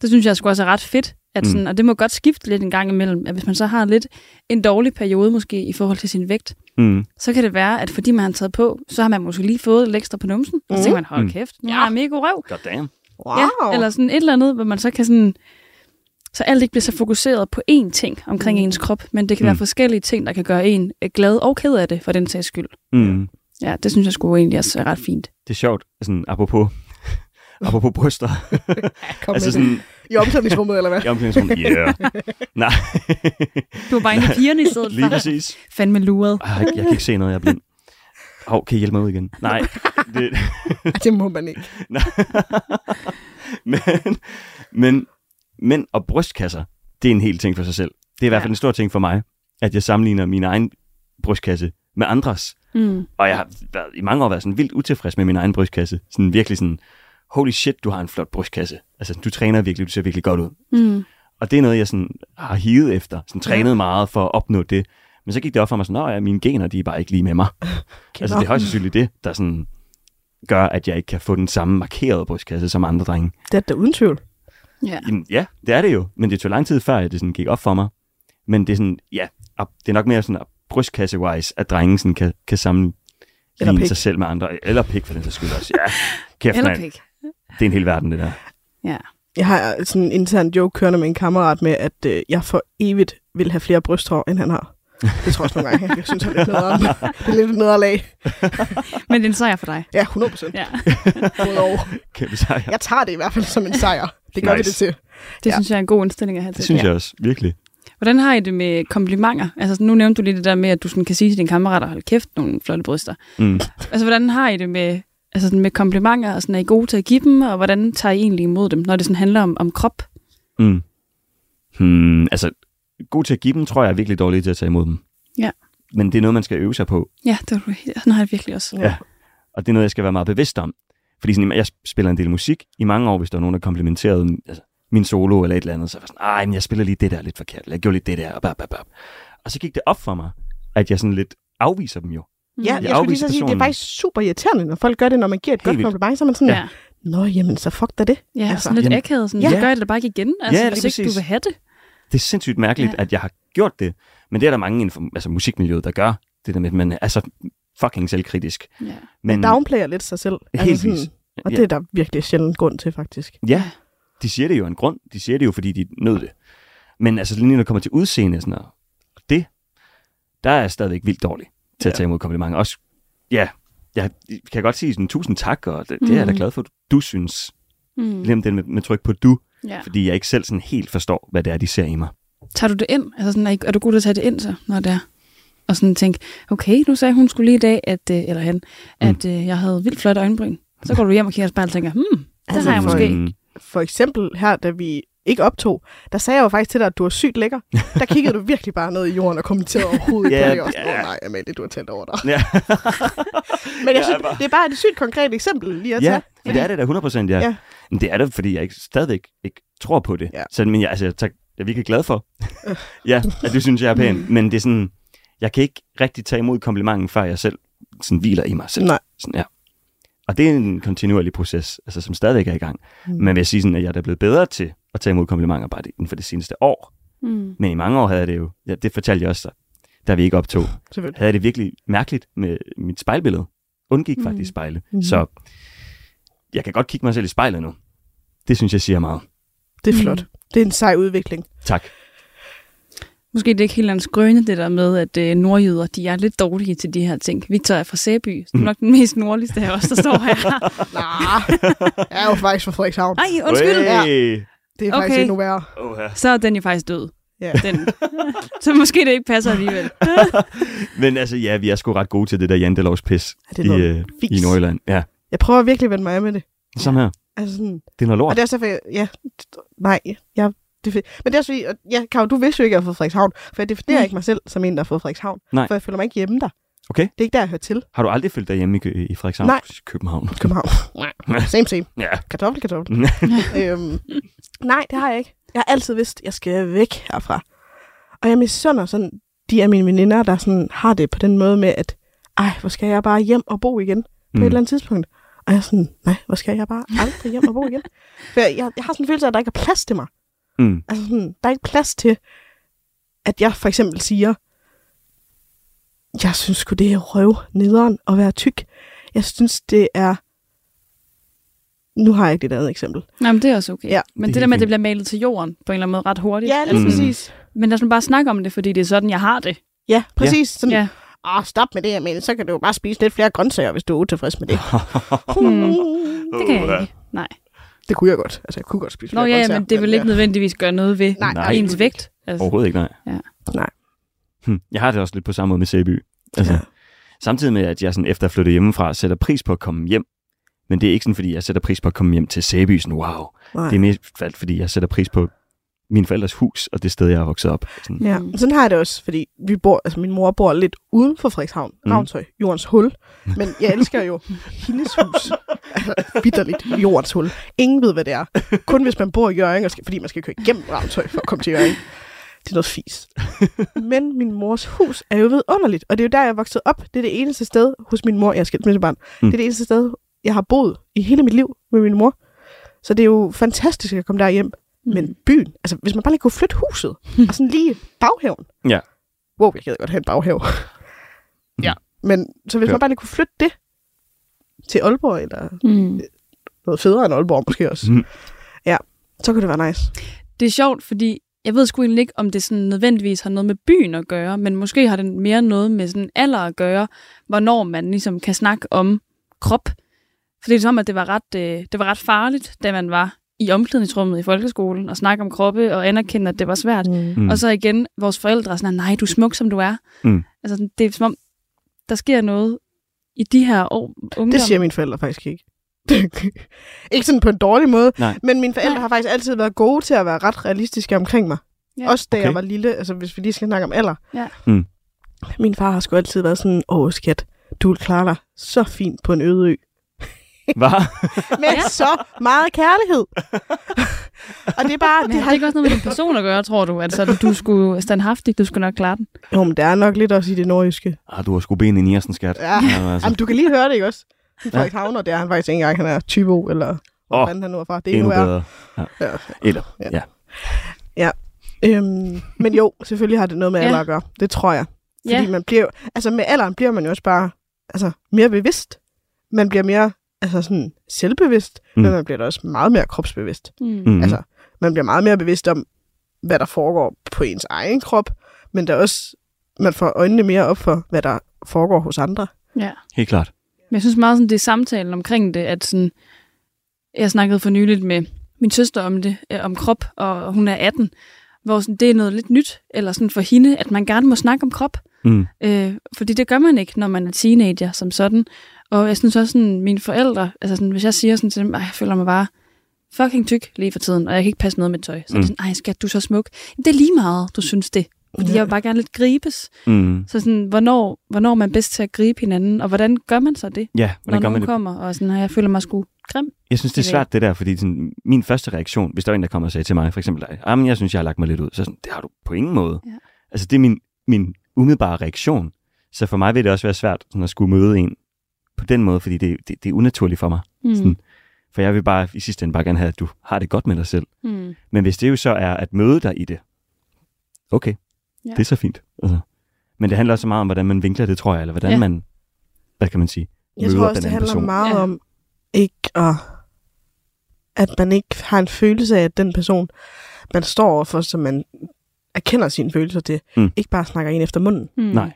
Det synes jeg sgu også er ret fedt. At Mm. sådan, Og det må godt skifte lidt en gang imellem. At hvis man så har lidt en dårlig periode måske i forhold til sin vægt, Mm. så kan det være, at fordi man har taget på, så har man måske lige fået lidt ekstra på numsen. Og så Mm. tænker man, hold Mm. kæft, nu Ja. har jeg mega god røv. God damn. Wow. Ja, eller sådan et eller andet, hvor man så kan sådan... Så alt ikke bliver så fokuseret på én ting omkring Mm. ens krop, men det kan Mm. være forskellige ting, der kan gøre en øh, glad og ked af det, for den sags skyld. Mm. Ja, det synes jeg sgu egentlig også er ret fint. Det er sjovt, sådan apropos, <laughs> apropos bryster. <laughs> Kom altså med sådan, det. I omklædningsrummet, eller hvad? i omklædningsrummet, yeah. <laughs> Nej, Du var bare inde i pigerne i stedet <laughs> lige for. præcis. Fandme luret. Ej, jeg, jeg kan ikke se noget, jeg er blind. Hov, kan I hjælpe mig ud igen? Nej. <laughs> Det, det må man ikke. nej. men, men, men og brystkasser, det er en helt ting for sig selv. Det er i hvert fald Ja. en stor ting for mig, at jeg sammenligner min egen brystkasse med andres. Mm. Og jeg har været, i mange år været sådan vildt utilfreds med min egen brystkasse. Sådan virkelig sådan, holy shit, du har en flot brystkasse. Altså, du træner virkelig, du ser virkelig godt ud. Mm. Og det er noget, jeg sådan har hivet efter. Sådan trænet ja. meget for at opnå det. Men så gik det op for mig sådan, at ja, mine gener, de er bare ikke lige med mig. <laughs> altså, det er højst sandsynligt det, der sådan gør, at jeg ikke kan få den samme markerede brystkasse som andre drenge. Det er da uden tvivl. Ja. Jamen, ja, det er det jo. Men det tog lang tid før, at det sådan gik op for mig. Men det er sådan, ja, det er nok mere sådan at brystkasse-wise, at drengen sådan kan, kan sammenligne sig selv med andre. Eller pik for den sags skyld også. Ja, <laughs> kæft Eller pik. Det er en hel verden, det der. Ja. Jeg har sådan en intern joke kørende med en kammerat med, at øh, jeg for evigt vil have flere brysthår, end han har. Det tror jeg også nogle gange, jeg synes, det er lidt nederen. Det er lidt et nederlag. Men det er en sejr for dig. Ja, 100 procent. Ja. Kæmpe sejr. Jeg tager det i hvert fald som en sejr. Det gør Nice. vi det til. Det Ja. synes jeg er en god indstilling at have til. Det synes jeg også, virkelig. Hvordan har I det med komplimenter? Altså, nu nævnte du lige det der med, at du sådan kan sige til dine kammerater, hold kæft, nogle flotte bryster. Mm. Altså, hvordan har I det med, altså, sådan med komplimenter? Og sådan, er I gode til at give dem? Og hvordan tager I egentlig imod dem, når det sådan handler om, om krop? Mm. Hmm, altså, god til at give dem, tror jeg er virkelig dårlig til at tage imod dem. Ja. Men det er noget, man skal øve sig på. Ja, det helt- sådan har jeg virkelig også. Ja. Og det er noget, jeg skal være meget bevidst om. Fordi sådan, jeg spiller en del musik i mange år, hvis der er nogen, der komplimenterede altså, min solo eller et eller andet, så var jeg sådan, ej, men jeg spiller lige det der lidt forkert, eller jeg gjorde lidt det der, og, bap, bap, bap. og så gik det op for mig, at jeg sådan lidt afviser dem jo. Ja, jeg skulle lige så sige, det er faktisk super irriterende, når folk gør det, når man giver et Helt godt kompliment, så er man sådan, Ja. Nå, jamen, så fuck da det. ja Altså, sådan lidt jamen- akavet. Sådan, Ja. ja. gør jeg det bare ikke igen, altså, Ja, hvis ikke du præcis. vil have det. Det er sindssygt mærkeligt, Ja. at jeg har gjort det. Men det er der mange inden for altså, musikmiljøet, der gør. Det der med, at man er så fucking selvkritisk. Ja. Man Men downplayer lidt sig selv. Altså Helt sådan, vildt. og Ja. det er der virkelig sjældent grund til, faktisk. ja, de siger det jo en grund. De siger det jo, fordi de nød det. Men altså, lige når det kommer til udseende, sådan noget, det, der er jeg stadigvæk vildt dårlig til at tage imod komplimenter. Også, ja, jeg kan godt sige sådan, tusind tak, og det, det er jeg da Mhm. glad for, du synes. Mm. Glem det med, med tryk på du, ja. fordi jeg ikke selv sådan helt forstår, hvad det er, de ser i mig. Tager du det ind? Altså sådan, er, er du god til at tage det ind så, når det er? Og sådan tænke, okay, nu sagde hun skulle lige i dag, at, øh, eller han, at øh, jeg havde vildt flotte øjenbryn. Så går du hjem og kigger i spejlet og tænker, hmm, det Altså, har jeg for måske. Mm, For eksempel her, da vi ikke optog, der sagde jeg jo faktisk til dig, at du er sygt lækker. Der kiggede du <laughs> virkelig bare ned i jorden og kommenterede overhovedet Ja, på det. Og sådan, ja. "Åh, nej, Amalie, du har tændt over dig. ja. <laughs> Men jeg synes, bare- det er bare et sygt konkret eksempel lige at Ja, tage. men det er det da 100%, ja. Ja. ja. Men det er det, fordi jeg ikke, stadigvæk ikke tror på det. Ja. Så, men jeg, altså, jeg, tak, jeg er virkelig glad for. <laughs> ja, at det synes jeg er pænt. Men det er sådan, jeg kan ikke rigtig tage imod komplimenten, før jeg selv sådan hviler i mig selv. Nej. Sådan, ja. Og det er en kontinuerlig proces, altså, som stadigvæk er i gang. Mm. Men vil jeg sige sådan, at jeg er blevet bedre til at tage imod komplimenter bare inden for det seneste år. Mm. Men i mange år havde jeg det jo, ja, det fortalte jeg også, da vi ikke optog, <laughs> havde jeg det virkelig mærkeligt med mit spejlbillede. Undgik Mm. faktisk spejle. Mhm. Så jeg kan godt kigge mig selv i spejlet nu. Det synes jeg siger meget. Det er Mm. flot. Det er en sej udvikling. Tak. Måske det er ikke helt hans grønne, det der med, at øh, nordjyder, de er lidt dårlige til de her ting. Victor er fra Sæby, så det er nok den mest nordligste af os, der står her. <laughs> Nej, jeg er jo faktisk fra Frederikshavn. Ej, undskyld. Ja. Det er faktisk Okay. endnu værre. Oh, ja. Så er den jo faktisk død. Ja. Den. så måske det ikke passer alligevel. <laughs> Men altså, ja, vi er sgu ret gode til det der jantelovs pis Ja, det er i, øh, i Nordjylland. Ja, Jeg prøver virkelig at vende mig af med det. som her. Altså sådan, Det er noget og lort. det er også derfor, ja, nej, jeg, det, er men det er også fordi, og ja, Karo, du vidste jo ikke, at jeg har fået Frederikshavn, for jeg definerer Nej. ikke mig selv som en, der har fået Frederikshavn, Nej. for jeg føler mig ikke hjemme der. Okay. Det er ikke der, jeg hører til. Har du aldrig følt dig hjemme i, i Frederikshavn? Nej. København. <laughs> København. same, same. Ja. Kartoffel, kartoffel. <laughs> øhm, nej, det har jeg ikke. Jeg har altid vidst, at jeg skal væk herfra. Og jeg misunder sådan, de af mine veninder, der sådan har det på den måde med, at ej, hvor skal jeg bare hjem og bo igen på mm. et eller andet tidspunkt. Og jeg er sådan, nej, hvor skal jeg bare aldrig hjem og bo igen? For jeg, jeg, jeg har sådan en følelse af, at der ikke er plads til mig. Mm. Altså sådan, der er ikke plads til, at jeg for eksempel siger, jeg synes sgu, det er røv nederen at være tyk. Jeg synes, det er... Nu har jeg ikke et andet eksempel. Nej, men det er også okay. Ja. men Det det, der med, at det bliver malet til jorden på en eller anden måde ret hurtigt. Ja, lige Mm. præcis. Men lad os nu bare snakke om det, fordi det er sådan, jeg har det. Ja, præcis. Sådan, Ja. Åh, stop med det, men så kan du jo bare spise lidt flere grøntsager, hvis du er utilfreds med det. <laughs> Hmm. Det kan jeg ikke. Nej. Det kunne jeg godt. Altså, jeg kunne godt spise Nå flere ja, grøntsager. men det vil ikke nødvendigvis gøre noget ved Nej, Nej. ens vægt. Altså, Overhovedet ikke, nej. Ja. Nej. Hm. Jeg har det også lidt på samme måde med Sæby. Altså, Ja. Samtidig med, at jeg sådan, efter at flytte hjemmefra, sætter pris på at komme hjem. Men det er ikke sådan, fordi jeg sætter pris på at komme hjem til Sæby. Sådan, wow. Nej. Det er mest fald, fordi jeg sætter pris på min forældres hus, og det sted, jeg er vokset op. Sådan. Ja, sådan har jeg det også, fordi vi bor, altså min mor bor lidt uden for Frederikshavn, Mm. Ravnshøj, jordens hul. Men jeg elsker jo hendes hus. Altså, bitterligt jordens hul. Ingen ved, hvad det er. Kun hvis man bor i Jørgen, skal, fordi man skal køre igennem Ravnshøj for at komme til Jørgen. Det er noget fis. <laughs> Men min mors hus er jo vidunderligt, og det er jo der, jeg er vokset op. Det er det eneste sted hos min mor, jeg er skilsmissebarn. Mm. Mm. Det er det eneste sted, jeg har boet i hele mit liv med min mor. Så det er jo fantastisk at komme der hjem. Mm. Men byen, altså hvis man bare lige kunne flytte huset, <laughs> og sådan lige baghaven. Ja. Wow, jeg gad godt have en baghave. ja. Men så hvis Ja. man bare lige kunne flytte det til Aalborg, eller Mm. noget federe end Aalborg måske også, Mm. så kunne det være nice. Det er sjovt, fordi jeg ved sgu egentlig ikke, om det sådan nødvendigvis har noget med byen at gøre, men måske har det mere noget med sådan alder at gøre, hvornår man ligesom kan snakke om krop. For det er som, at det var ret, øh, det var ret farligt, da man var i omklædningsrummet i folkeskolen, og snakke om kroppe og anerkende, at det var svært. Mm. Mm. Og så igen, vores forældre er sådan, nej, du er smuk, som du er. Mm. Altså, det er som om, der sker noget i de her år, ungdom. Det siger mine forældre faktisk ikke. <laughs> ikke sådan på en dårlig måde, Nej. men mine forældre Nej. har faktisk altid været gode til at være ret realistiske omkring mig. Ja. Ja. Også da okay. Jeg var lille, altså hvis vi lige skal snakke om alder. Ja. Mm. Min far har sgu altid været sådan, åh skat, du vil klare dig så fint på en øde ø. <laughs> Hvad? <laughs> Med ja. så meget kærlighed. og det er bare... Men Det har det ikke også noget med din person at gøre, tror du? Altså, du skulle standhaftigt, du skulle nok klare den. Jo, men det er nok lidt også i det nordjyske. Ah, du har sgu ben i Niersen, skat. Ja. altså. Jamen, du kan lige høre det, ikke også? <laughs> Frederik Havner, det er han faktisk ikke engang. Han er 20 år, eller hvor oh, fanden han nu er fra. Det er Endnu værre. bedre. Ja. Eller, Ja. ja. Øhm, men jo, selvfølgelig har det noget med Ja. alder at gøre. Det tror jeg. Fordi Ja. man bliver jo, altså med alderen bliver man jo også bare altså, mere bevidst. Man bliver mere altså sådan selvbevidst, Mm. men man bliver da også meget mere kropsbevidst. Mm. Mm. Altså, man bliver meget mere bevidst om, hvad der foregår på ens egen krop, men der er også, man får øjnene mere op for, hvad der foregår hos andre. Ja. Helt klart. Men jeg synes meget, sådan, det er samtalen omkring det, at sådan, jeg snakkede for nyligt med min søster om det, øh, om krop, og hun er 18, hvor sådan, det er noget lidt nyt, eller sådan for hende, at man gerne må snakke om krop. Mm. Øh, fordi det gør man ikke, når man er teenager som sådan. Og jeg synes også, sådan, mine forældre, altså sådan, hvis jeg siger sådan til dem, "Ej, jeg føler mig bare fucking tyk lige for tiden, og jeg kan ikke passe noget med tøj. Så mm. er det sådan, ej skat, du er så smuk. Jamen, det er lige meget, du synes det. Fordi Ja. jeg vil bare gerne lidt gribes. Mm. Så sådan, hvornår, hvornår er man bedst til at gribe hinanden, og hvordan gør man så det, Ja, når gør man det? kommer, og sådan, "Ej, jeg føler mig sgu grim. Jeg synes, det er svært det der, fordi sådan, min første reaktion, hvis der er en, der kommer og sagde til mig, for eksempel ah, men jeg synes, jeg har lagt mig lidt ud, så sådan, det har du på ingen måde. Ja. Altså, det er min, min umiddelbare reaktion. Så for mig vil det også være svært sådan, at skulle møde en på den måde, fordi det, det, det er unaturligt for mig. Mm. Sådan. For jeg vil bare i sidste ende bare gerne have, at du har det godt med dig selv. Mm. Men hvis det jo så er at møde dig i det, okay, Ja. det er så fint. Altså. Men det handler også meget om, hvordan man vinkler det, tror jeg, eller hvordan Ja. man, hvad kan man sige, Jeg tror også, den det handler person. meget Ja. om ikke at, at man ikke har en følelse af, at den person, man står overfor, som man erkender sine følelser til. Mm. Ikke bare snakker en efter munden. Mm. Nej.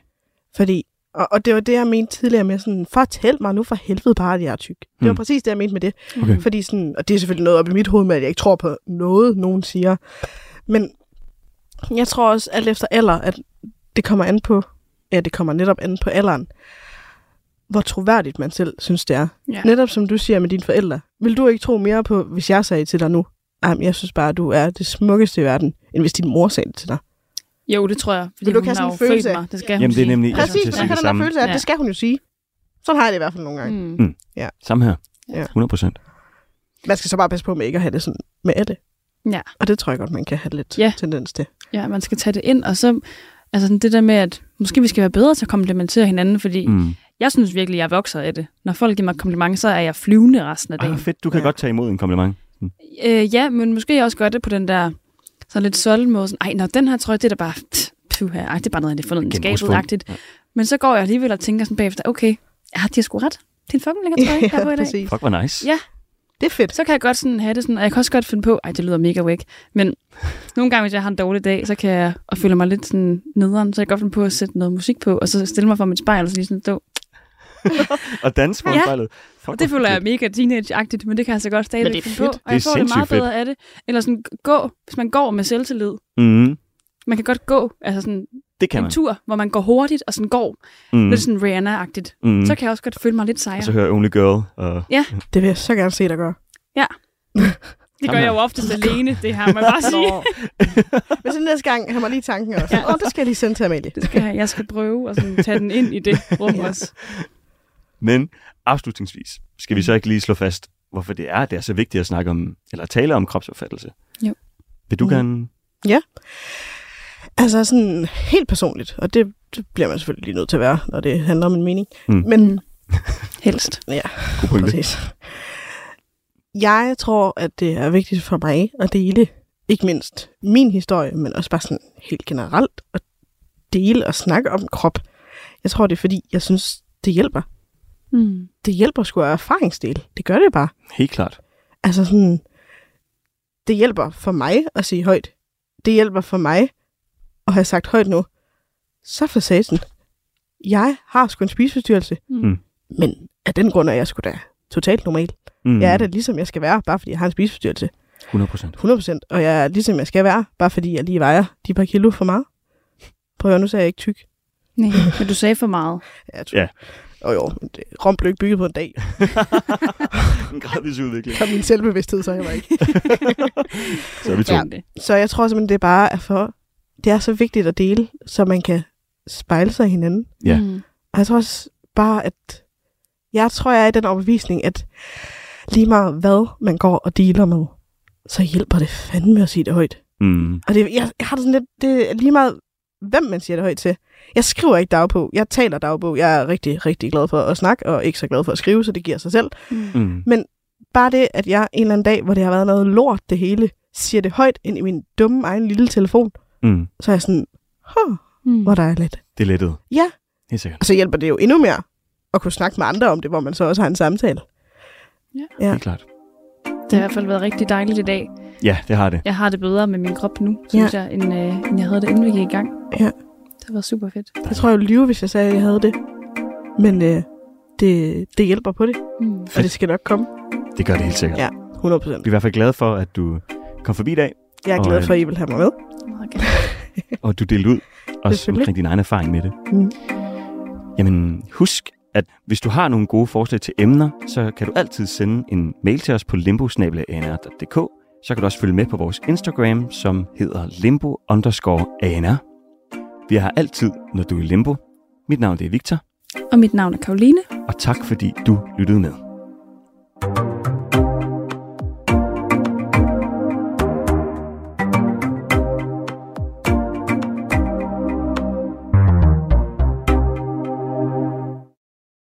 Fordi, og, og det var det, jeg mente tidligere med sådan, fortæl mig nu for helvede bare, at jeg er tyk. Det var Mm. præcis det, jeg mente med det. Okay. Fordi sådan, og det er selvfølgelig noget op i mit hoved med, at jeg ikke tror på noget, nogen siger. Men jeg tror også, alt efter alder, at det kommer an på, ja, det kommer netop an på alderen, hvor troværdigt man selv synes, det er. Ja. Netop som du siger med dine forældre. Vil du ikke tro mere på, hvis jeg sagde til dig nu, Jamen, jeg synes bare, at du er det smukkeste i verden, end hvis din mor sagde det til dig. Jo, det tror jeg. Fordi Vil du hun har sådan jo en følelse af- mig. Det skal Jamen, hun det er sige. nemlig- jeg Præcis, at sige kan det den der følelse af, at Ja. det skal hun jo sige. Sådan har jeg det i hvert fald nogle gange. Mm. Mm. Samme her. Ja. 100 procent. Man skal så bare passe på med ikke at have det sådan med alle. Ja. Og det tror jeg godt, man kan have lidt Ja. tendens til. Ja, man skal tage det ind, og så altså sådan det der med, at måske vi skal være bedre til at komplementere hinanden, fordi mm. Mm. jeg synes virkelig, jeg vokser af det. Når folk giver mig komplimenter, så er jeg flyvende resten af Ej, dagen. hvor fedt. Du kan Ja. godt tage imod en kompliment. Øh, ja, men måske også gøre det på den der så lidt solde måde. Sådan, Ej, når den her trøje, det er da bare, puh, ej, det er bare noget, jeg har fundet i skabet. -agtigt. Men så går jeg alligevel og tænker sådan bagefter, okay, ja, de har sgu ret. Det er en fucking lækker trøje, jeg har på i dag. <laughs> præcis. Fuck, hvor nice. Ja. Det er fedt. Så kan jeg godt sådan have det sådan, og jeg kan også godt finde på, ej, det lyder mega væk, men nogle gange, hvis jeg har en dårlig dag, så kan jeg, og føler mig lidt sådan nederen, så jeg kan godt finde på at sætte noget musik på, og så stille mig for mit spejl, og så lige sådan stå. <laughs> Og danse for Ja. spejlet. Fuck, Og det føler jeg mega teenage-agtigt, men det kan jeg så godt stadig Men det er finde på. fedt. Og Det jeg er får det meget fedt. bedre af det. Eller sådan gå, hvis man går med selvtillid. Mhm. Man kan godt gå, altså sådan Det kan en man. tur, hvor man går hurtigt og sådan går. Mm. Lidt sådan Rihanna-agtigt. Mm. Så kan jeg også godt føle mig lidt sejere. Og så hører Only Girl. Og... Det vil jeg så gerne se dig gøre. <laughs> det gør jeg jo oftest alene, det her, må jeg bare sige. <laughs> Men så næste gang har man lige tanken også. Åh, oh, det skal jeg lige sende til Amalie. Det skal jeg, jeg skal prøve at sådan tage den ind i det <laughs> rum Ja. også. Men afslutningsvis skal vi så ikke lige slå fast, hvorfor det er, det er så vigtigt at snakke om, eller tale om kropsopfattelse. Jo. Vil du Mm. gerne... Altså sådan helt personligt, og det, det bliver man selvfølgelig lige nødt til at være, når det handler om en mening. Mm. Men Helst. God pointe. præcis. Jeg tror, at det er vigtigt for mig at dele, ikke mindst min historie, men også bare sådan helt generelt, at dele og snakke om krop. Jeg tror, det er fordi, jeg synes, det hjælper. Mm. Det hjælper sgu at erfaringsdele. Det gør det bare. Helt klart. Altså sådan, det hjælper for mig at sige højt. Det hjælper for mig at have sagt højt nu. Så for satan. Jeg har sgu en spiseforstyrrelse. Mm. Men af den grund er jeg sgu da totalt normal. Mm. Jeg er da ligesom jeg skal være, bare fordi jeg har en spiseforstyrrelse. 100 procent. 100%. Og jeg er ligesom jeg skal være, bare fordi jeg lige vejer de par kilo for meget. Prøv at høre, nu sagde jeg ikke tyk. Nej, men du sagde for meget. <laughs> Ja, jeg tror. Ja. Og jo, men det, Rom blev ikke bygget på en dag. <laughs> en gradvis udvikling. Og min selvbevidsthed, så jeg var ikke. <laughs> Så er vi to. Ja. Så jeg tror simpelthen, det er bare er for... Det er så vigtigt at dele, så man kan spejle sig i hinanden. Ja. Mm. Og jeg tror også bare, at... Jeg tror, jeg er i den overbevisning, at lige meget hvad man går og dealer med, så hjælper det fandme at sige det højt. Mm. Og det, jeg, jeg har det sådan lidt... Det er lige meget, hvem man siger det højt til. Jeg skriver ikke dagbog. Jeg taler dagbog. Jeg er rigtig, rigtig glad for at snakke, og ikke så glad for at skrive, så det giver sig selv. Mm. Bare det, at jeg en eller anden dag, hvor det har været noget lort det hele, siger det højt ind i min dumme egen lille telefon, Mm. så er jeg sådan, huh, Mm. hvor dejligt. Det er lettet. Ja. Helt sikkert. Og så hjælper det jo endnu mere at kunne snakke med andre om det, hvor man så også har en samtale. Ja. Helt klart. Det har i hvert fald været rigtig dejligt i dag. Ja, det har det. Jeg har det bedre med min krop nu, synes ja. jeg, end, øh, end jeg havde det, inden vi gik i gang. Ja. Det har været super fedt. Jeg tror, jeg ville lyve, hvis jeg sagde, at jeg havde det. Men øh, det, det hjælper på det, Mm. og det skal nok komme. Det gør det helt sikkert. Ja. 100 procent. Vi er i hvert fald glade for, at du kom forbi i dag, Jeg er glad øh, for, at I vil have mig med. Meget gerne. <laughs> og du delte ud også omkring din egen erfaring med det. Mm. Jamen, husk, at hvis du har nogle gode forslag til emner, så kan du altid sende en mail til os på limbo.anr.dk. Så kan du også følge med på vores Instagram, som hedder limbo underscore ANR. Vi har altid, når du er i limbo. Mit navn det er Victor, Og mit navn er Karoline. og tak fordi du lyttede med.